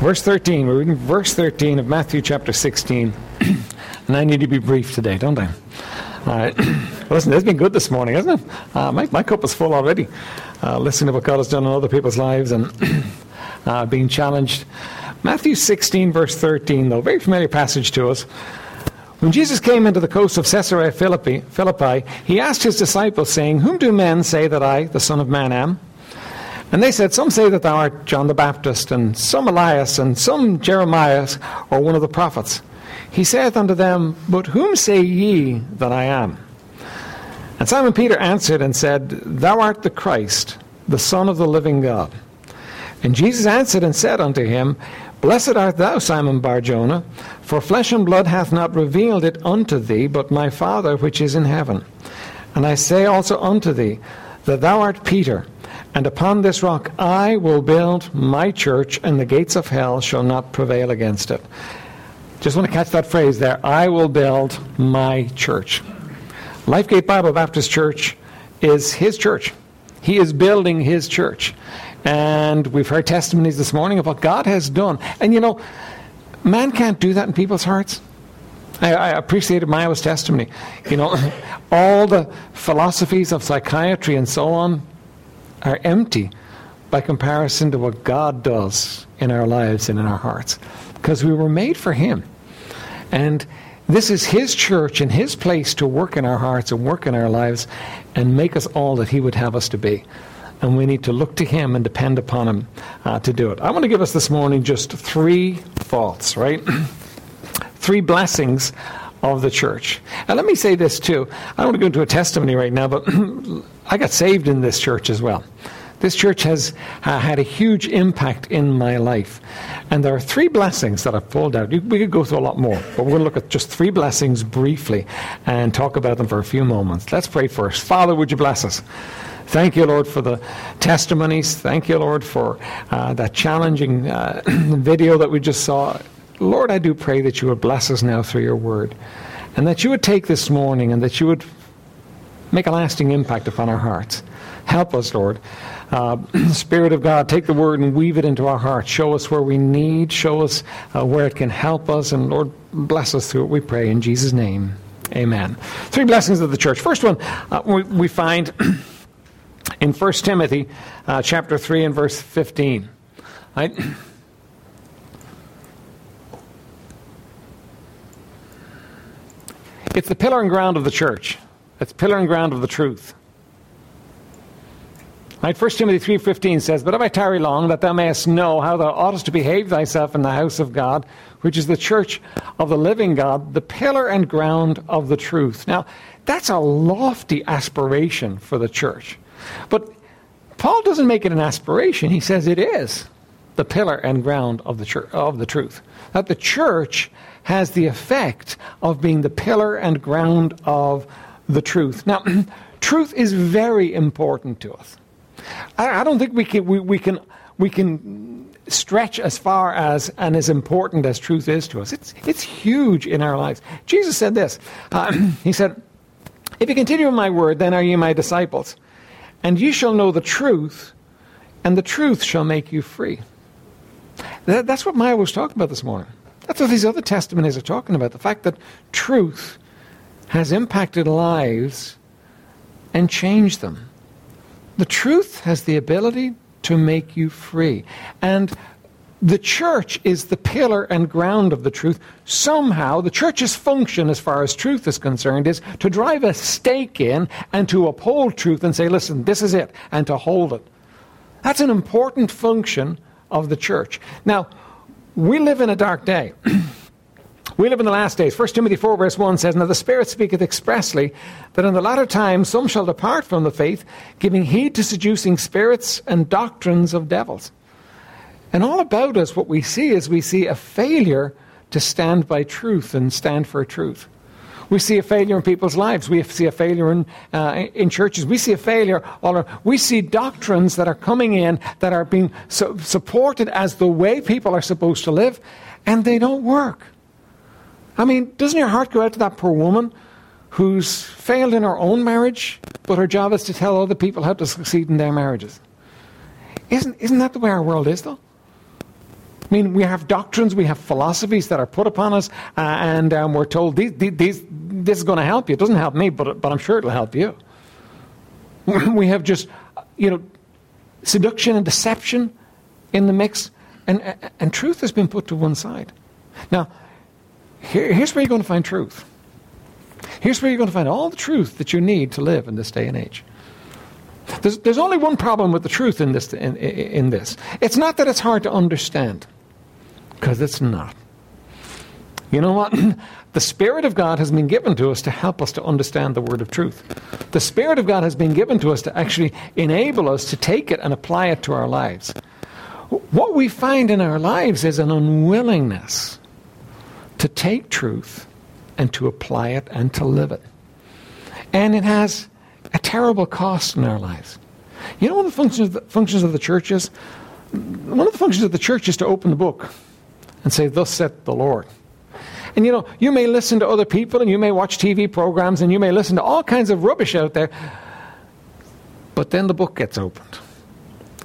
Verse 13, we're reading verse 13 of Matthew chapter 16. and I need to be brief today, don't I? All right. Listen, it's been good this morning, hasn't it? Uh, my, my cup is full already. Uh, listening to what God has done in other people's lives and uh, being challenged. Matthew 16, verse 13, though, very familiar passage to us. When Jesus came into the coast of Caesarea Philippi, Philippi, he asked his disciples, saying, Whom do men say that I, the Son of Man, am? And they said, Some say that thou art John the Baptist, and some Elias, and some Jeremiah, or one of the prophets. He saith unto them, But whom say ye that I am? And Simon Peter answered and said, Thou art the Christ, the Son of the living God. And Jesus answered and said unto him, Blessed art thou, Simon Barjona, for flesh and blood hath not revealed it unto thee, but my Father which is in heaven. And I say also unto thee, that thou art Peter, and upon this rock I will build my church, and the gates of hell shall not prevail against it. Just want to catch that phrase there. I will build my church. Lifegate Bible Baptist Church is his church. He is building his church. And we've heard testimonies this morning of what God has done. And you know, man can't do that in people's hearts. I, I appreciated Maya's testimony. You know, all the philosophies of psychiatry and so on are empty by comparison to what God does in our lives and in our hearts. Because we were made for Him. And this is His church and His place to work in our hearts and work in our lives and make us all that He would have us to be. And we need to look to Him and depend upon Him uh, to do it. I want to give us this morning just three thoughts, right? three blessings of the church. And let me say this too. I don't want to go into a testimony right now, but I got saved in this church as well. This church has uh, had a huge impact in my life. And there are three blessings that I've pulled out. We could go through a lot more, but we're going to look at just three blessings briefly and talk about them for a few moments. Let's pray first. Father, would you bless us? Thank you, Lord, for the testimonies. Thank you, Lord, for uh, that challenging uh, video that we just saw. Lord, I do pray that you would bless us now through your word and that you would take this morning and that you would make a lasting impact upon our hearts. Help us, Lord. Uh, Spirit of God, take the word and weave it into our hearts. Show us where we need, show us uh, where it can help us, and Lord, bless us through it, we pray, in Jesus' name. Amen. Three blessings of the church. First one uh, we, we, find in 1 Timothy uh, chapter 3 and verse 15. Right? It's the pillar and ground of the church. It's pillar and ground of the truth. Right, 1 Timothy 3.15 says, But if I tarry long, that thou mayest know how thou oughtest to behave thyself in the house of God, which is the church of the living God, the pillar and ground of the truth. Now, that's a lofty aspiration for the church. But Paul doesn't make it an aspiration. He says it is the pillar and ground of the, church, of the truth. That the church has the effect of being the pillar and ground of the truth. Now, truth is very important to us. I, I don't think we can, we, we, can, we can stretch as far as and as important as truth is to us. It's, it's huge in our lives. Jesus said this uh, He said, If you continue in my word, then are you my disciples. And you shall know the truth, and the truth shall make you free. That, that's what Maya was talking about this morning. That's what these other testimonies are talking about the fact that truth has impacted lives and changed them. The truth has the ability to make you free. And the church is the pillar and ground of the truth. Somehow, the church's function, as far as truth is concerned, is to drive a stake in and to uphold truth and say, listen, this is it, and to hold it. That's an important function of the church. Now, we live in a dark day. We live in the last days. 1 Timothy 4, verse 1 says, Now the Spirit speaketh expressly that in the latter times some shall depart from the faith, giving heed to seducing spirits and doctrines of devils. And all about us, what we see is we see a failure to stand by truth and stand for truth. We see a failure in people's lives. We see a failure in, uh, in churches. We see a failure all around. We see doctrines that are coming in that are being supported as the way people are supposed to live, and they don't work. I mean, doesn't your heart go out to that poor woman who's failed in her own marriage, but her job is to tell other people how to succeed in their marriages? Isn't, isn't that the way our world is, though? I mean, we have doctrines, we have philosophies that are put upon us, uh, and um, we're told these, these, this is going to help you. It doesn't help me, but, but I'm sure it'll help you. We have just, you know, seduction and deception in the mix, and, and truth has been put to one side. Now, here, here's where you're going to find truth. Here's where you're going to find all the truth that you need to live in this day and age. There's, there's only one problem with the truth in this, in, in this. It's not that it's hard to understand, because it's not. You know what? the Spirit of God has been given to us to help us to understand the word of truth. The Spirit of God has been given to us to actually enable us to take it and apply it to our lives. What we find in our lives is an unwillingness to take truth and to apply it and to live it. And it has a terrible cost in our lives. You know one of the functions of the, functions of the church is? One of the functions of the church is to open the book and say, Thus saith the Lord. And you know, you may listen to other people and you may watch TV programs and you may listen to all kinds of rubbish out there, but then the book gets opened.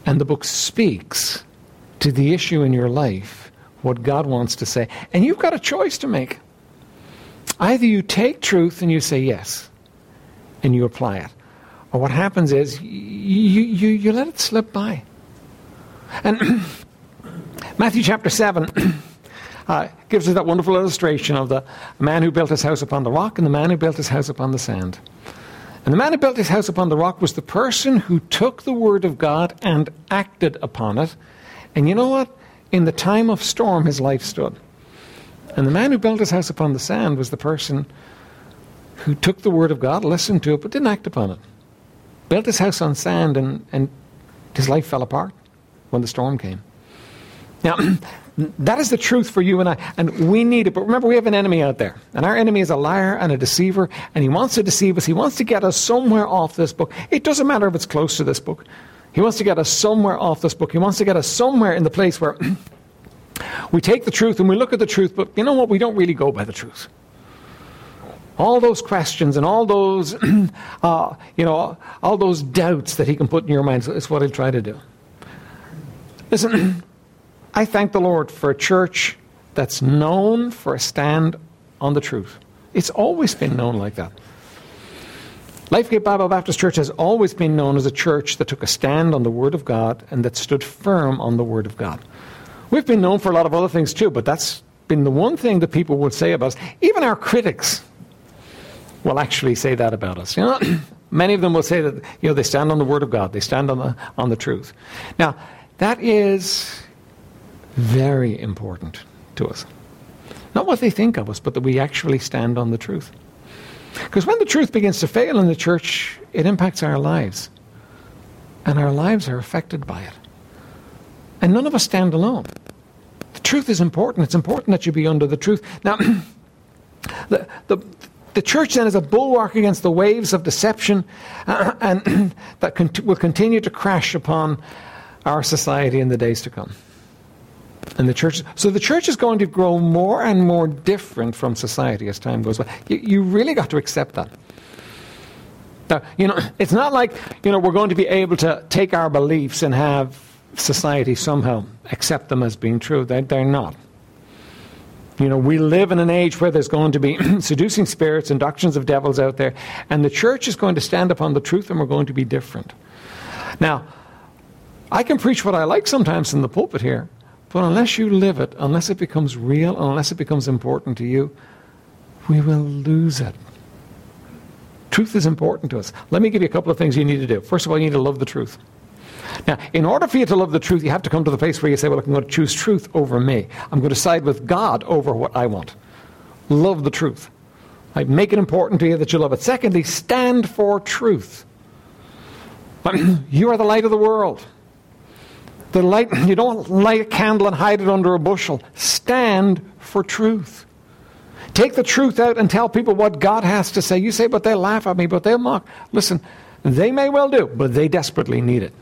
And the book speaks to the issue in your life, what God wants to say. And you've got a choice to make. Either you take truth and you say yes, and you apply it. Or what happens is you, you, you let it slip by. And Matthew chapter 7 uh, gives us that wonderful illustration of the man who built his house upon the rock and the man who built his house upon the sand. And the man who built his house upon the rock was the person who took the word of God and acted upon it. And you know what? In the time of storm, his life stood. And the man who built his house upon the sand was the person who took the word of God, listened to it, but didn't act upon it. Built his house on sand, and, and his life fell apart when the storm came. Now, that is the truth for you and I, and we need it. But remember, we have an enemy out there, and our enemy is a liar and a deceiver, and he wants to deceive us. He wants to get us somewhere off this book. It doesn't matter if it's close to this book. He wants to get us somewhere off this book. He wants to get us somewhere in the place where we take the truth and we look at the truth, but you know what? We don't really go by the truth all those questions and all those, uh, you know, all those doubts that he can put in your mind is what he'll try to do. Listen, I thank the Lord for a church that's known for a stand on the truth. It's always been known like that. Lifegate Bible Baptist Church has always been known as a church that took a stand on the Word of God and that stood firm on the Word of God. We've been known for a lot of other things too, but that's been the one thing that people would say about us. Even our critics will actually say that about us. You know, many of them will say that you know they stand on the Word of God, they stand on the on the truth. Now, that is very important to us. Not what they think of us, but that we actually stand on the truth. Because when the truth begins to fail in the church, it impacts our lives. And our lives are affected by it. And none of us stand alone. The truth is important. It's important that you be under the truth. Now, the, the, the church then is a bulwark against the waves of deception uh, and that cont- will continue to crash upon our society in the days to come. And the church, so the church is going to grow more and more different from society as time goes by. You, you really got to accept that. Now, you know, it's not like you know we're going to be able to take our beliefs and have society somehow accept them as being true. They, they're not. You know, we live in an age where there's going to be seducing spirits and doctrines of devils out there, and the church is going to stand upon the truth and we're going to be different. Now, I can preach what I like sometimes in the pulpit here, but unless you live it, unless it becomes real, unless it becomes important to you, we will lose it. Truth is important to us. Let me give you a couple of things you need to do. First of all, you need to love the truth. Now, in order for you to love the truth, you have to come to the place where you say, Well, I'm going to choose truth over me. I'm going to side with God over what I want. Love the truth. Right? Make it important to you that you love it. Secondly, stand for truth. you are the light of the world. The light, you don't light a candle and hide it under a bushel. Stand for truth. Take the truth out and tell people what God has to say. You say, but they'll laugh at me, but they'll mock. Listen, they may well do, but they desperately need it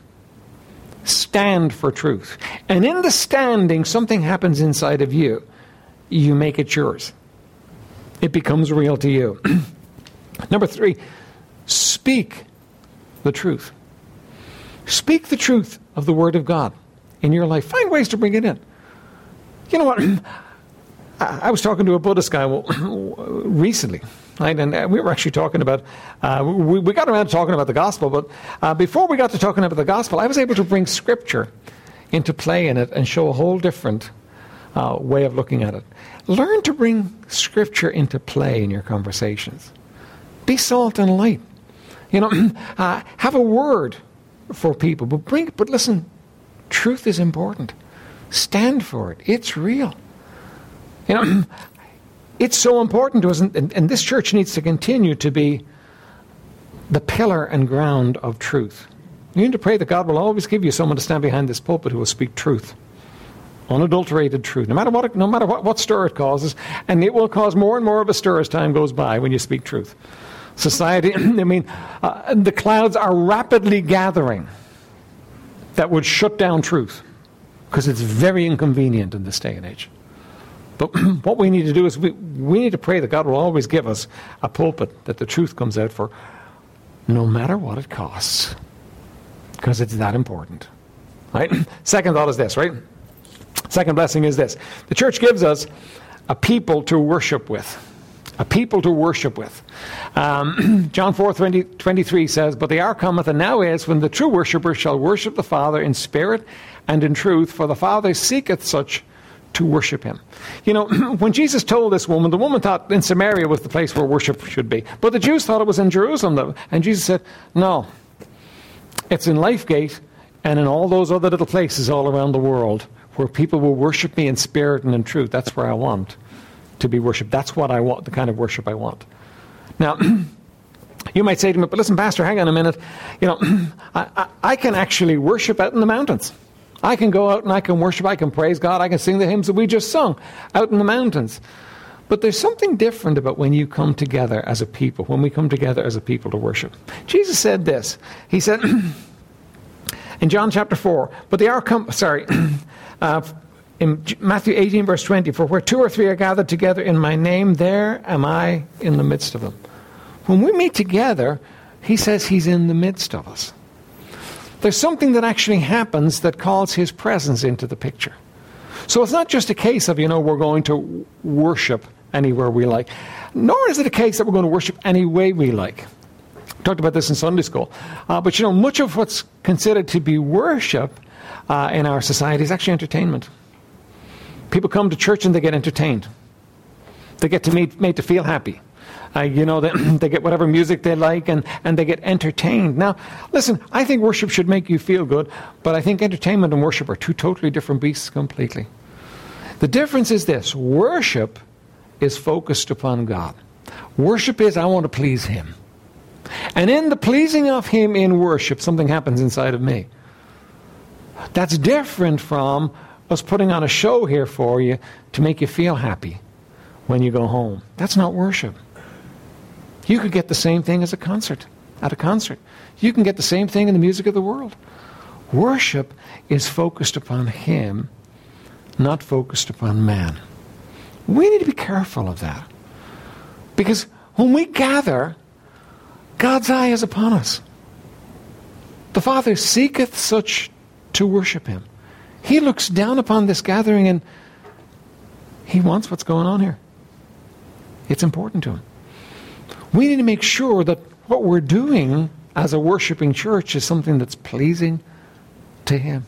stand for truth. And in the standing, something happens inside of you. You make it yours, it becomes real to you. Number three, speak the truth. Speak the truth of the Word of God in your life. Find ways to bring it in. you know what? I was talking to a Buddhist guy recently, right? And uh, we were actually talking about, uh, we, we, got around to talking about the gospel, but uh, before we got to talking about the gospel, I was able to bring scripture into play in it and show a whole different uh, way of looking at it. Learn to bring scripture into play in your conversations. Be salt and light. You know, uh, have a word for people, but bring. But listen, truth is important. Stand for it. It's real. You know, it's so important to us, and, and this church needs to continue to be the pillar and ground of truth. You need to pray that God will always give you someone to stand behind this pulpit who will speak truth unadulterated truth, no matter what, no matter what, what stir it causes, and it will cause more and more of a stir as time goes by when you speak truth. Society, I mean, uh, the clouds are rapidly gathering that would shut down truth because it's very inconvenient in this day and age. But what we need to do is we, we need to pray that God will always give us a pulpit that the truth comes out for no matter what it costs because it's that important. Right? Second thought is this, right? Second blessing is this the church gives us a people to worship with. A people to worship with. Um, John 4 20, 23 says, But the hour cometh, and now is, when the true worshippers shall worship the Father in spirit and in truth, for the Father seeketh such to worship him. You know, when Jesus told this woman, the woman thought in Samaria was the place where worship should be. But the Jews thought it was in Jerusalem. Though, And Jesus said, No, it's in Lifegate and in all those other little places all around the world where people will worship me in spirit and in truth. That's where I want to be worshiped. That's what I want, the kind of worship I want. Now, you might say to me, but listen, Pastor, hang on a minute. You know, I, I, I, can actually worship out in the mountains. I can go out and I can worship, I can praise God, I can sing the hymns that we just sung out in the mountains. But there's something different about when you come together as a people, when we come together as a people to worship. Jesus said this. He said in John chapter 4, but the hour come, sorry, Uh, in Matthew 18, verse 20, for where two or three are gathered together in my name, there am I in the midst of them. When we meet together, he says he's in the midst of us. There's something that actually happens that calls his presence into the picture. So it's not just a case of, you know, we're going to worship anywhere we like, nor is it a case that we're going to worship any way we like. We talked about this in Sunday school. Uh, but, you know, much of what's considered to be worship uh, in our society is actually entertainment. People come to church and they get entertained. They get to meet, made to feel happy. Uh, you know, they, they get whatever music they like and, and they get entertained. Now, listen, I think worship should make you feel good, but I think entertainment and worship are two totally different beasts completely. The difference is this worship is focused upon God. Worship is, I want to please Him. And in the pleasing of Him in worship, something happens inside of me. That's different from us putting on a show here for you to make you feel happy when you go home. That's not worship. You could get the same thing as a concert, at a concert. You can get the same thing in the music of the world. Worship is focused upon Him, not focused upon man. We need to be careful of that. Because when we gather, God's eye is upon us. The Father seeketh such to worship him. He looks down upon this gathering and he wants what's going on here. It's important to him. We need to make sure that what we're doing as a worshiping church is something that's pleasing to him.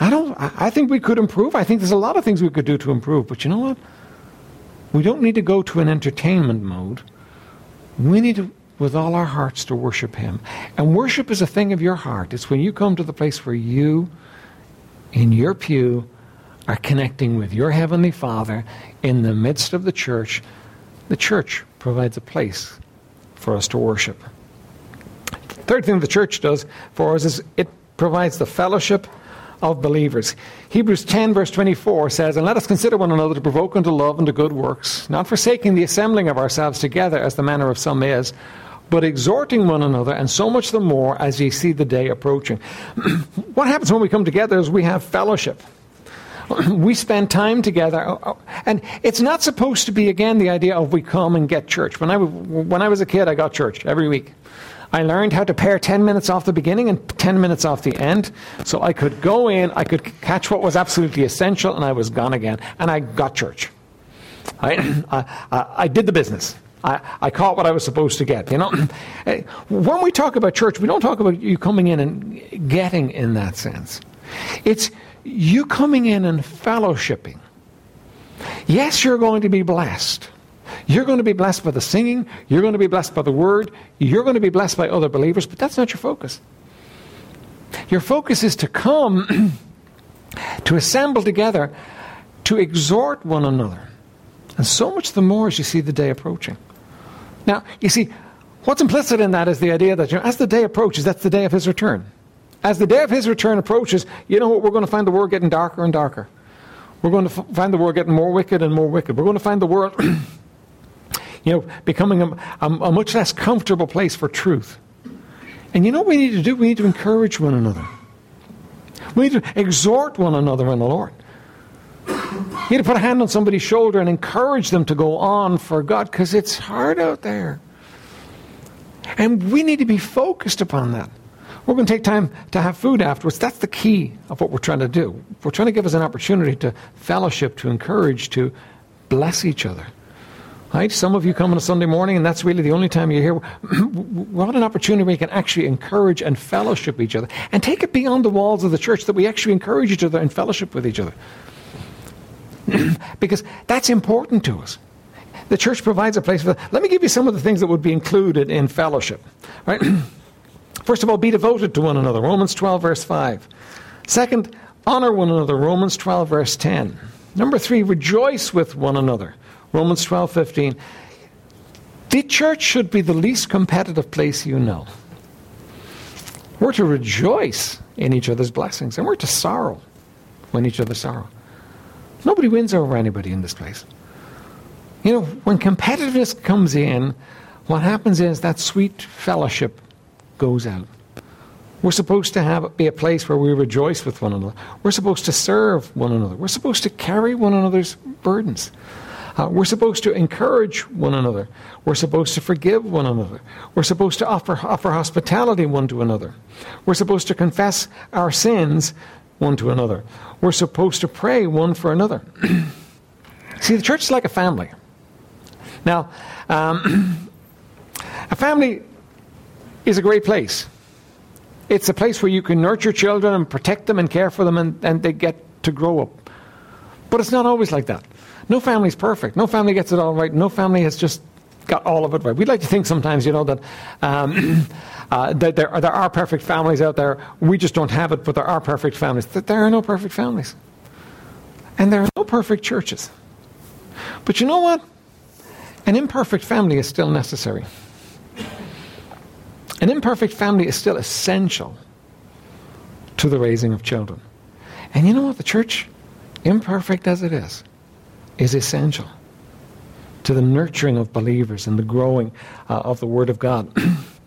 I don't I think we could improve. I think there's a lot of things we could do to improve, but you know what? We don't need to go to an entertainment mode. We need to with all our hearts to worship Him. And worship is a thing of your heart. It's when you come to the place where you, in your pew, are connecting with your Heavenly Father in the midst of the church. The church provides a place for us to worship. Third thing the church does for us is it provides the fellowship of believers. Hebrews 10, verse 24 says, And let us consider one another to provoke unto love and to good works, not forsaking the assembling of ourselves together as the manner of some is, but exhorting one another, and so much the more as ye see the day approaching. what happens when we come together is we have fellowship. we spend time together, uh, uh, and it's not supposed to be again the idea of we come and get church. When I when I was a kid, I got church every week. I learned how to pare 10 minutes off the beginning and 10 minutes off the end. So I could go in, I could catch what was absolutely essential, and I was gone again. And I got church. I, I, I did the business. I, I caught what I was supposed to get. You know, eh, when we talk about church, we don't talk about you coming in and getting in that sense. It's you coming in and fellowshipping. Yes, you're going to be blessed. You're going to be blessed by the singing. You're going to be blessed by the word. You're going to be blessed by other believers, but that's not your focus. Your focus is to come, to assemble together, to exhort one another. And so much the more as you see the day approaching. Now, you see, what's implicit in that is the idea that you know, as the day approaches, that's the day of his return. As the day of his return approaches, you know what? We're going to find the world getting darker and darker. We're going to f- find the world getting more wicked and more wicked. We're going to find the world, you know, becoming a, a, a much less comfortable place for truth. And you know what we need to do? We need to encourage one another. We need to exhort one another in the Lord. You need to put a hand on somebody's shoulder and encourage them to go on for God because it's hard out there. And we need to be focused upon that. We're going to take time to have food afterwards. That's the key of what we're trying to do. We're trying to give us an opportunity to fellowship, to encourage, to bless each other. Right? Some of you come on a Sunday morning, and that's really the only time you're here. We want an opportunity we can actually encourage and fellowship each other, and take it beyond the walls of the church that we actually encourage each other and fellowship with each other. because that's important to us. The church provides a place for that. Let me give you some of the things that would be included in fellowship. Right? First of all, be devoted to one another. Romans 12, verse 5. Second, honor one another. Romans 12, verse 10. Number three, rejoice with one another. Romans 12, 15. The church should be the least competitive place you know. We're to rejoice in each other's blessings, and we're to sorrow when each other sorrow. Nobody wins over anybody in this place. You know, when competitiveness comes in, what happens is that sweet fellowship goes out. We're supposed to have it be a place where we rejoice with one another. We're supposed to serve one another. We're supposed to carry one another's burdens. Uh, we're supposed to encourage one another. We're supposed to forgive one another. We're supposed to offer, offer hospitality one to another. We're supposed to confess our sins one to another. We're supposed to pray one for another. See, the church is like a family. Now, um, a family is a great place. It's a place where you can nurture children and protect them and care for them, and, and they get to grow up. But it's not always like that. No family is perfect. No family gets it all right. No family has just got all of it right. We'd like to think sometimes, you know, that, um, uh, that there, are, there are perfect families out there. We just don't have it, but there are perfect families. That there are no perfect families. And there are no perfect churches. But you know what? An imperfect family is still necessary. An imperfect family is still essential to the raising of children. And you know what? The church, imperfect as it is, is essential to the nurturing of believers and the growing uh, of the Word of God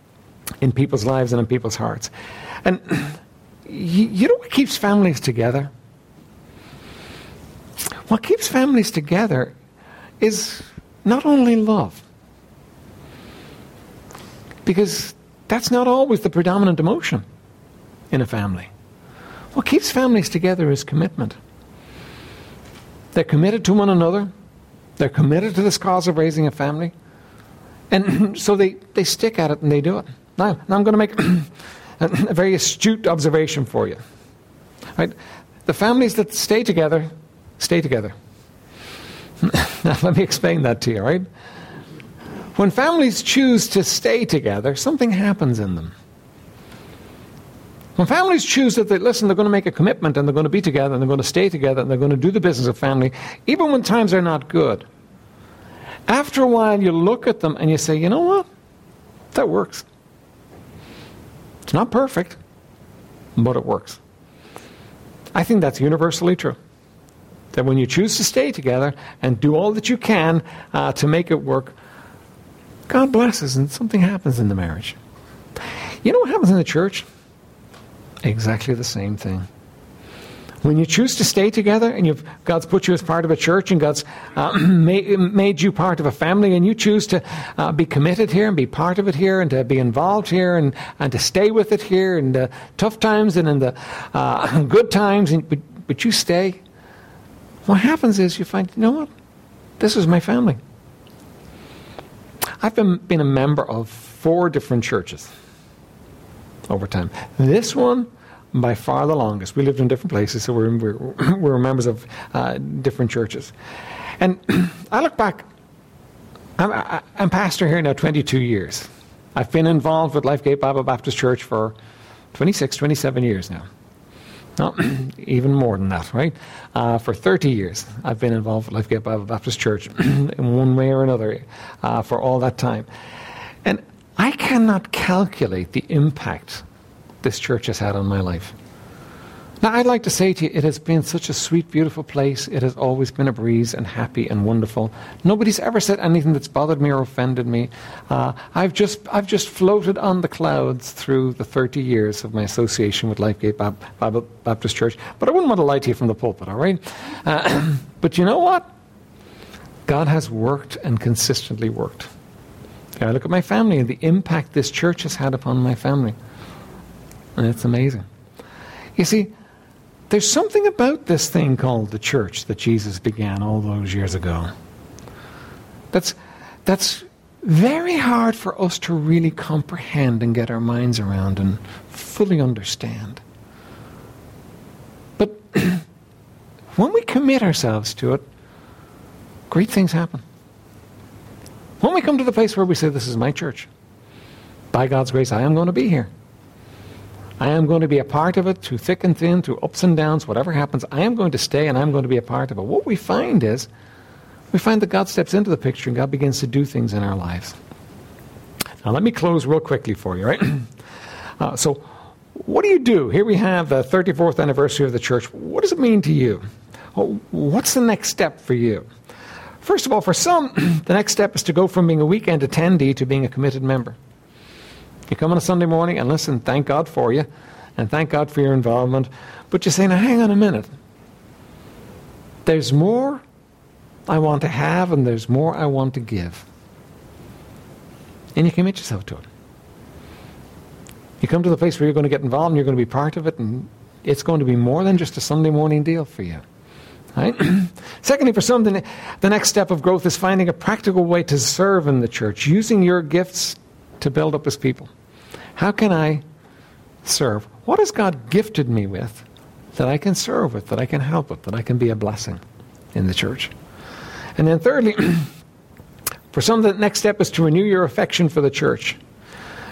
in people's lives and in people's hearts. And you, you know what keeps families together? What keeps families together is not only love, because that's not always the predominant emotion in a family. What keeps families together is commitment. They're committed to one another. They're committed to this cause of raising a family. And so they, they stick at it and they do it. Now, now I'm going to make a very astute observation for you. Right? The families that stay together, stay together. now, let me explain that to you, right? When families choose to stay together, something happens in them. When families choose that they listen, they're going to make a commitment and they're going to be together and they're going to stay together and they're going to do the business of family, even when times are not good. After a while, you look at them and you say, you know what? That works. It's not perfect, but it works. I think that's universally true. That when you choose to stay together and do all that you can uh, to make it work, God blesses and something happens in the marriage. You know what happens in the church? Exactly the same thing. When you choose to stay together and you've, God's put you as part of a church and God's uh, made, you part of a family and you choose to uh, be committed here and be part of it here and to be involved here and, and to stay with it here in the tough times and in the uh, good times, and, but, but you stay, what happens is you find, you know what? This is my family. I've been, been a member of four different churches over time. This one by far the longest. We lived in different places, so we're, we're, members of uh, different churches. And I look back, I'm, I'm pastor here now 22 years. I've been involved with Lifegate Bible Baptist Church for 26, 27 years now. No, even more than that, right? Uh, for 30 years, I've been involved with Lifegate Bible Baptist Church in one way or another uh, for all that time. And I cannot calculate the impact this church has had on my life. Now, I'd like to say to you, it has been such a sweet, beautiful place. It has always been a breeze and happy and wonderful. Nobody's ever said anything that's bothered me or offended me. Uh, I've, just, I've just floated on the clouds through the 30 years of my association with Lifegate Bible Baptist Church. But I wouldn't want to lie to you from the pulpit, all right? Uh, but you know what? God has worked and consistently worked. I look at my family and the impact this church has had upon my family. And it's amazing. You see, there's something about this thing called the church that Jesus began all those years ago. That's, that's very hard for us to really comprehend and get our minds around and fully understand. But when we commit ourselves to it, great things happen. When we come to the place where we say, This is my church, by God's grace, I am going to be here. I am going to be a part of it through thick and thin, through ups and downs, whatever happens. I am going to stay and I'm going to be a part of it. What we find is, we find that God steps into the picture and God begins to do things in our lives. Now, let me close real quickly for you, right? uh, so, what do you do? Here we have the 34th anniversary of the church. What does it mean to you? What's the next step for you? First of all, for some, the next step is to go from being a weekend attendee to being a committed member. You come on a Sunday morning and listen, thank God for you, and thank God for your involvement. But you say, now hang on a minute. There's more I want to have, and there's more I want to give. And you commit yourself to it. You come to the place where you're going to get involved and you're going to be part of it, and it's going to be more than just a Sunday morning deal for you. Right? Secondly, for some, the, next step of growth is finding a practical way to serve in the church, using your gifts to build up his people. How can I serve? What has God gifted me with that I can serve with, that I can help with, that I can be a blessing in the church? And then, thirdly, for some, the next step is to renew your affection for the church.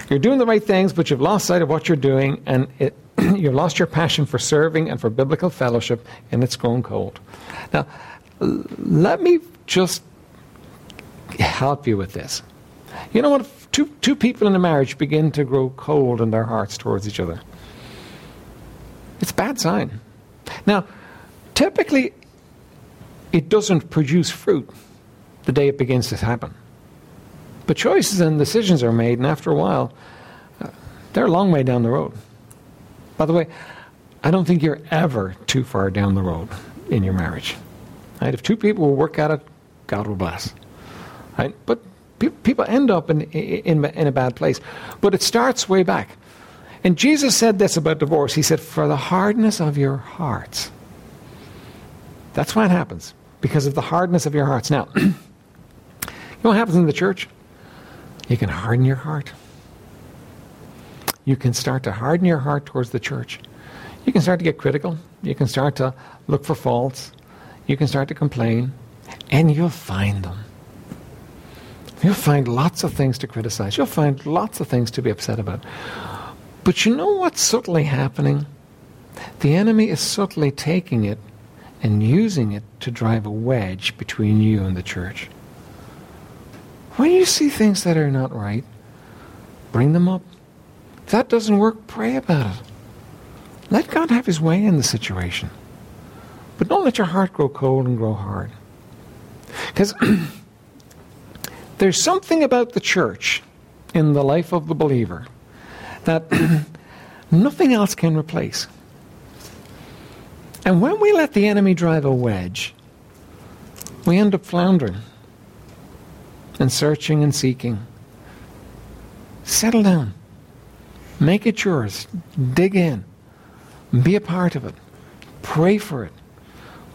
You're doing the right things, but you've lost sight of what you're doing, and it, you've lost your passion for serving and for biblical fellowship, and it's grown cold. Now, let me just help you with this. You know what? two, two people in a marriage begin to grow cold in their hearts towards each other. It's a bad sign. Now, typically, it doesn't produce fruit the day it begins to happen. But choices and decisions are made, and after a while, uh, they're a long way down the road. By the way, I don't think you're ever too far down the road in your marriage. Right? If two people will work at it, God will bless. Right? But people end up in, in, in a bad place. But it starts way back. And Jesus said this about divorce. He said, For the hardness of your hearts. That's why it happens, because of the hardness of your hearts. Now, you know what happens in the church? You can harden your heart. You can start to harden your heart towards the church. You can start to get critical. You can start to look for faults. You can start to complain. And you'll find them. You'll find lots of things to criticize. You'll find lots of things to be upset about. But you know what's subtly happening? The enemy is subtly taking it and using it to drive a wedge between you and the church. When you see things that are not right, bring them up. If that doesn't work, pray about it. Let God have his way in the situation. But don't let your heart grow cold and grow hard. Because There's something about the church in the life of the believer that nothing else can replace. And when we let the enemy drive a wedge, we end up floundering and searching and seeking. Settle down. Make it yours. Dig in. Be a part of it. Pray for it.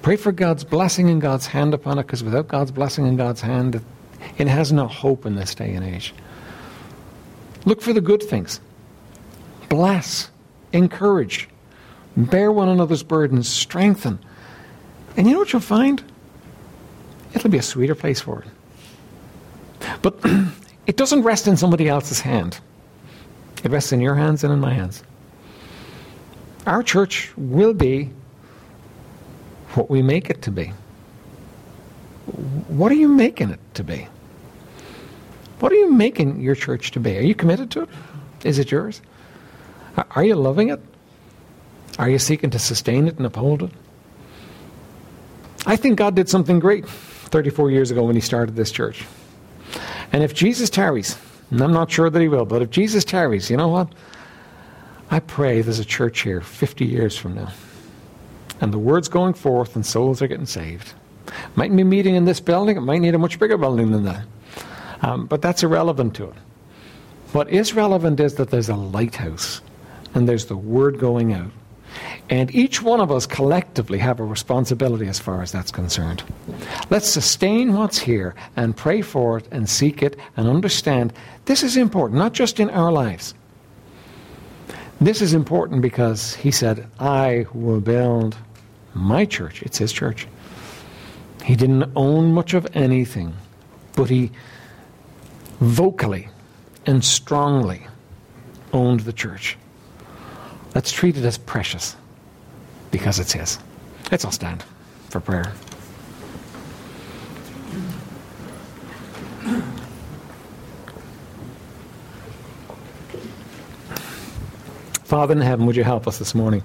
Pray for God's blessing and God's hand upon it, because without God's blessing and God's hand, it has no hope in this day and age. Look for the good things. Bless. Encourage. Bear one another's burdens. Strengthen. And you know what you'll find? It'll be a sweeter place for it. But it doesn't rest in somebody else's hand. It rests in your hands and in my hands. Our church will be what we make it to be. What are you making it to be? What are you making your church to be? Are you committed to it? Is it yours? Are you loving it? Are you seeking to sustain it and uphold it? I think God did something great 34 years ago when He started this church. And if Jesus tarries, and I'm not sure that He will, but if Jesus tarries, you know what? I pray there's a church here 50 years from now. And the word's going forth and souls are getting saved. Might be meeting in this building, it might need a much bigger building than that. Um, but that's irrelevant to it. What is relevant is that there's a lighthouse and there's the word going out. And each one of us collectively have a responsibility as far as that's concerned. Let's sustain what's here and pray for it and seek it and understand this is important, not just in our lives. This is important because he said, I will build my church. It's his church. He didn't own much of anything, but he vocally and strongly owned the church. Let's treat it as precious because it's his. Let's all stand for prayer. Father in heaven, would you help us this morning?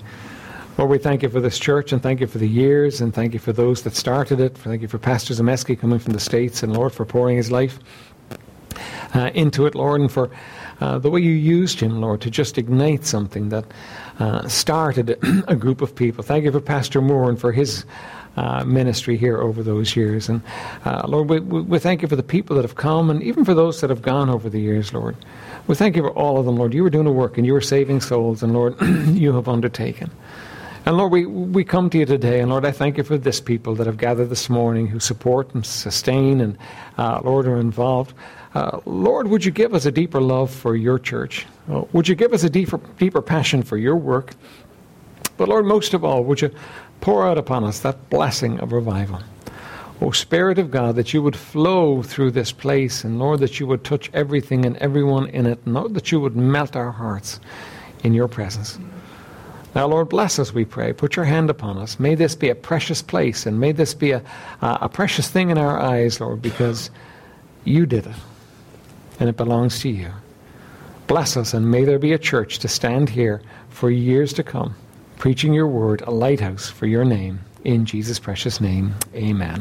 Lord, we thank you for this church and thank you for the years and thank you for those that started it. Thank you for Pastor Zemeski coming from the States and Lord for pouring his life uh, into it, Lord, and for uh, the way you used him, Lord, to just ignite something that uh, started a group of people. Thank you for Pastor Moore and for his uh, ministry here over those years. And uh, Lord, we, we thank you for the people that have come and even for those that have gone over the years, Lord. We thank you for all of them, Lord. You were doing a work and you were saving souls, and Lord, you have undertaken. And Lord, we, we come to you today, and Lord, I thank you for this people that have gathered this morning who support and sustain and, uh, Lord, are involved. Uh, Lord, would you give us a deeper love for your church? Uh, would you give us a deeper, deeper passion for your work? But Lord, most of all, would you pour out upon us that blessing of revival? O Spirit of God, that you would flow through this place, and Lord, that you would touch everything and everyone in it, and Lord, that you would melt our hearts in your presence. Now, Lord, bless us, we pray. Put your hand upon us. May this be a precious place, and may this be a, a precious thing in our eyes, Lord, because you did it, and it belongs to you. Bless us, and may there be a church to stand here for years to come, preaching your word, a lighthouse for your name. In Jesus' precious name, amen.